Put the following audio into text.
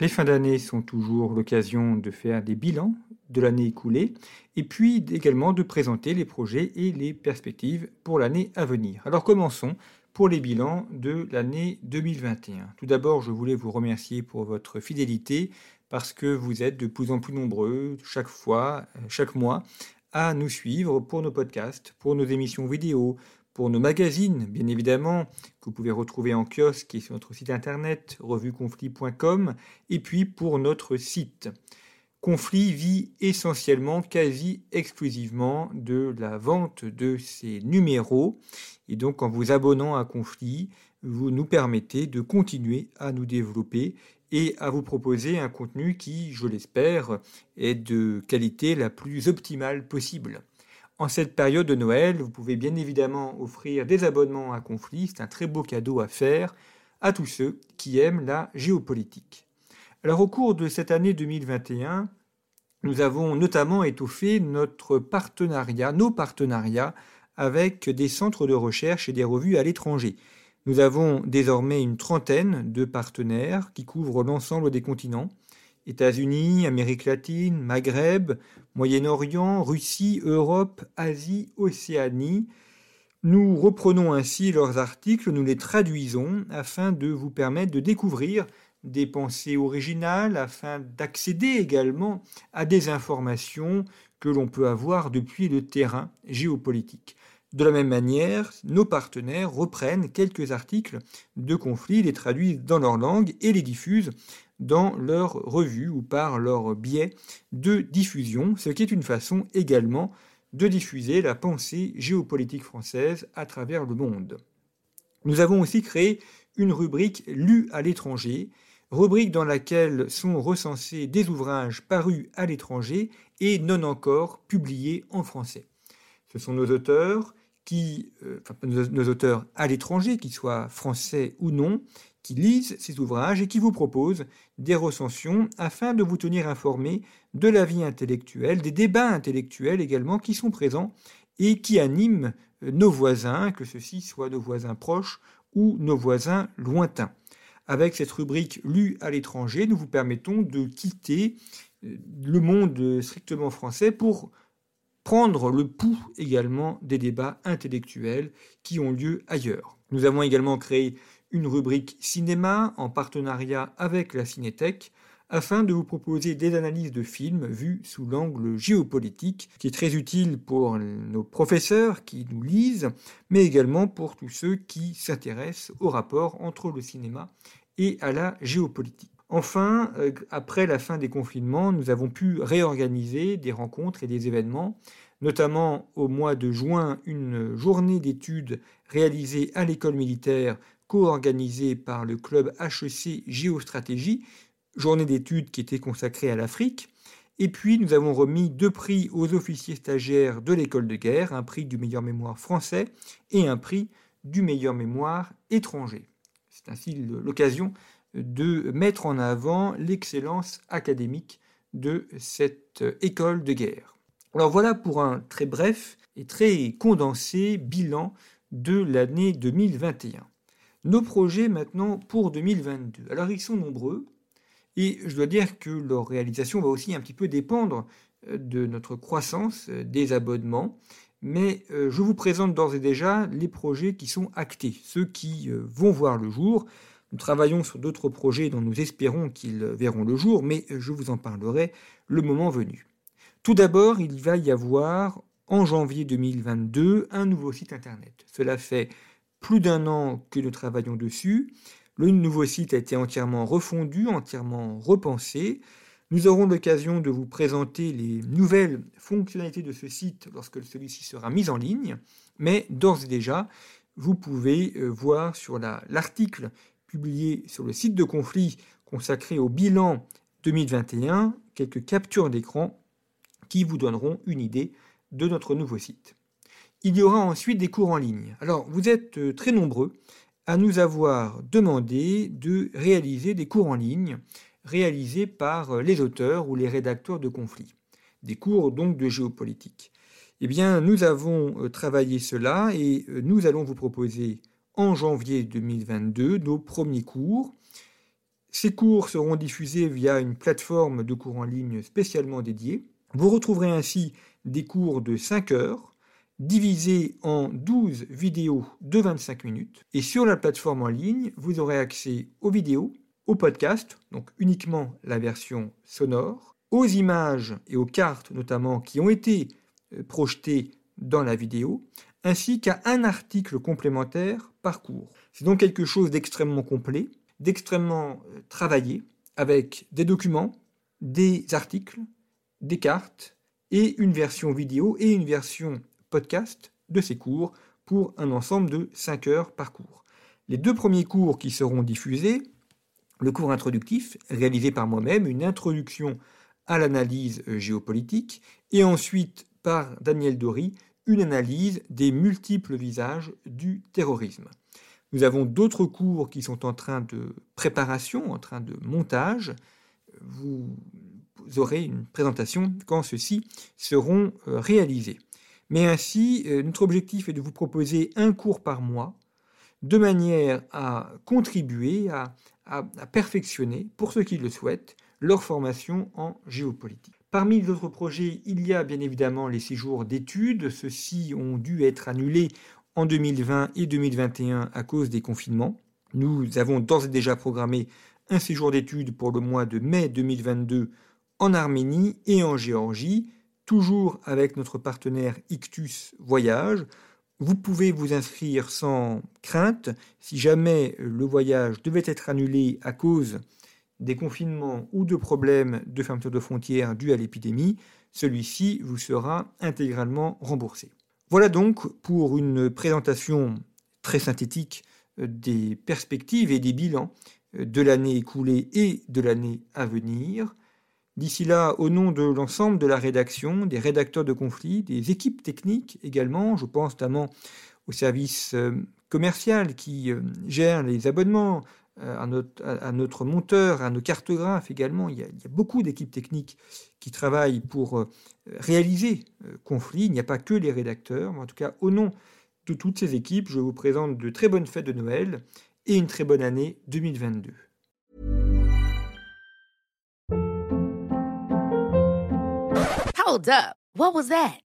Les fins d'année sont toujours l'occasion de faire des bilans de l'année écoulée et puis également de présenter les projets et les perspectives pour l'année à venir. Alors commençons pour les bilans de l'année 2021. Tout d'abord, je voulais vous remercier pour votre fidélité parce que vous êtes de plus en plus nombreux chaque fois, euh, chaque mois, à nous suivre pour nos podcasts, pour nos émissions vidéo, pour nos magazines, bien évidemment, que vous pouvez retrouver en kiosque et sur notre site internet revueconflit.com, et puis pour notre site. Conflit vit essentiellement, quasi exclusivement de la vente de ces numéros. Et donc en vous abonnant à Conflit, vous nous permettez de continuer à nous développer et à vous proposer un contenu qui, je l'espère, est de qualité la plus optimale possible. En cette période de Noël, vous pouvez bien évidemment offrir des abonnements à Conflit, c'est un très beau cadeau à faire à tous ceux qui aiment la géopolitique. Alors au cours de cette année 2021, nous avons notamment étoffé notre partenariat, nos partenariats avec des centres de recherche et des revues à l'étranger. Nous avons désormais une trentaine de partenaires qui couvrent l'ensemble des continents. États-Unis, Amérique latine, Maghreb, Moyen-Orient, Russie, Europe, Asie, Océanie. Nous reprenons ainsi leurs articles, nous les traduisons afin de vous permettre de découvrir des pensées originales afin d'accéder également à des informations que l'on peut avoir depuis le terrain géopolitique. De la même manière, nos partenaires reprennent quelques articles de conflits, les traduisent dans leur langue et les diffusent dans leur revue ou par leur biais de diffusion, ce qui est une façon également de diffuser la pensée géopolitique française à travers le monde. Nous avons aussi créé une rubrique lue à l'étranger rubrique dans laquelle sont recensés des ouvrages parus à l'étranger et non encore publiés en français. Ce sont nos auteurs qui, euh, nos, auteurs à l'étranger, qu'ils soient français ou non, qui lisent ces ouvrages et qui vous proposent des recensions afin de vous tenir informé de la vie intellectuelle, des débats intellectuels également qui sont présents et qui animent euh, nos voisins, que ceux-ci soient nos voisins proches ou nos voisins lointains. Avec cette rubrique lue à l'étranger, nous vous permettons de quitter euh, le monde strictement français pour prendre le pouls également des débats intellectuels qui ont lieu ailleurs. Nous avons également créé une rubrique cinéma en partenariat avec la Cinétech afin de vous proposer des analyses de films vus sous l'angle géopolitique, qui est très utile pour nos professeurs qui nous lisent, mais également pour tous ceux qui s'intéressent au rapport entre le cinéma et à la géopolitique. Enfin, euh, après la fin des confinements, nous avons pu réorganiser des rencontres et des événements, notamment au mois de juin, une journée d'études réalisée à l'école militaire co-organisée par le club HEC Géostratégie, journée d'études qui était consacrée à l'Afrique. Et puis, nous avons remis deux prix aux officiers stagiaires de l'école de guerre, un prix du meilleur mémoire français et un prix du meilleur mémoire étranger. C'est ainsi l'occasion de mettre en avant l'excellence académique de cette école de guerre. Alors voilà pour un très bref et très condensé bilan de l'année 2021. Nos projets maintenant pour 2022. Alors ils sont nombreux et je dois dire que leur réalisation va aussi un petit peu dépendre euh, de notre croissance euh, des abonnements mais euh, je vous présente d'ores et déjà les projets qui sont actés, ceux qui euh, vont voir le jour. Nous travaillons sur d'autres projets dont nous espérons qu'ils verront le jour, mais je vous en parlerai le moment venu. Tout d'abord, il va y avoir en janvier 2022 un nouveau site internet. Cela fait plus d'un an que nous travaillons dessus. Le nouveau site a été entièrement refondu, entièrement repensé. Nous aurons l'occasion de vous présenter les nouvelles fonctionnalités de ce site lorsque celui-ci sera mis en ligne, mais d'ores et déjà, vous pouvez euh, voir sur l'article publié sur le site de conflit consacré au bilan 2021 quelques captures d'écran qui vous donneront une idée de notre nouveau site. Il y aura ensuite des cours en ligne. Alors, vous êtes euh, très nombreux à nous avoir demandé de réaliser des cours en ligne réalisés par euh, les auteurs ou les rédacteurs de conflits. Des cours donc de géopolitique. Eh bien, nous avons euh, travaillé cela et nous allons vous proposer en janvier 2022 nos premiers cours. Ces cours seront diffusés via une plateforme de cours en ligne spécialement dédiée. Vous retrouverez ainsi des cours de 5 heures divisés en 12 vidéos de 25 minutes. Et sur la plateforme en ligne, vous aurez accès aux vidéos, aux podcasts, donc uniquement la version sonore, aux images et aux cartes notamment qui ont été euh, projetées dans la vidéo, ainsi qu'à un article complémentaire par cours. C'est donc quelque chose d'extrêmement complet, d'extrêmement euh, travaillé, avec des documents, des articles, des cartes et une version vidéo et une version podcast de ces cours pour un ensemble de 5 heures par cours. Les deux premiers cours qui seront diffusés, le cours introductif, réalisé par moi-même, une introduction à l'analyse euh, géopolitique, et ensuite par Daniel Dory, une analyse des multiples visages du terrorisme. Nous avons d'autres cours qui sont en train de préparation, en train de montage. Vous aurez une présentation quand ceux-ci seront euh, réalisés. Mais ainsi, euh, notre objectif est de vous proposer un cours par mois, de manière à contribuer, à, à perfectionner, pour ceux qui le souhaitent, leur formation en géopolitique. Parmi les autres projets, il y a bien évidemment les séjours d'études. Ceux-ci ont dû être annulés en 2020 et 2021 à cause des confinements. Nous avons d'ores et déjà programmé un séjour d'études pour le mois de mai 2022 en Arménie et en Géorgie, toujours avec notre partenaire Ictus Voyage. Vous pouvez vous inscrire sans crainte si jamais le voyage devait être annulé à cause des confinements ou de problèmes de fermeture de frontières dus à l'épidémie, celui-ci vous sera intégralement remboursé. Voilà donc pour une présentation très synthétique euh, des perspectives et des bilans euh, de l'année écoulée et de l'année à venir. D'ici là, au nom de l'ensemble de la rédaction, des rédacteurs de conflits, des équipes techniques également, je pense notamment au service euh, commercial qui gère les abonnements, à notre, à notre, monteur, à nos cartographes également. Il y a, beaucoup d'équipes techniques qui travaillent pour euh, réaliser euh, Conflit. Il n'y a pas que les rédacteurs. En tout cas, au nom de toutes ces équipes, je vous présente de très bonnes fêtes de Noël et une très bonne année 2022. Hold up.